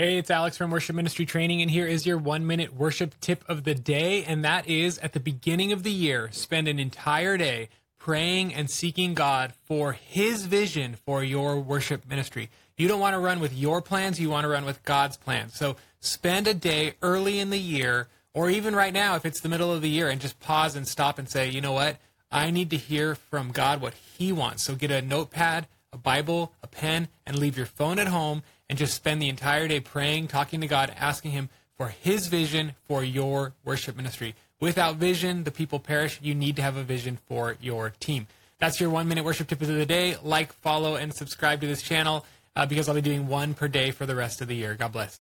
Hey, it's Alex from Worship Ministry Training, and here is your one minute worship tip of the day. And that is at the beginning of the year, spend an entire day praying and seeking God for His vision for your worship ministry. You don't want to run with your plans, you want to run with God's plans. So spend a day early in the year, or even right now, if it's the middle of the year, and just pause and stop and say, you know what? I need to hear from God what He wants. So get a notepad, a Bible, a pen, and leave your phone at home and just spend the entire day praying, talking to God, asking Him for His vision for your worship ministry. Without vision, the people perish. You need to have a vision for your team. That's your one minute worship tip of the day. Like, follow, and subscribe to this channel uh, because I'll be doing one per day for the rest of the year. God bless.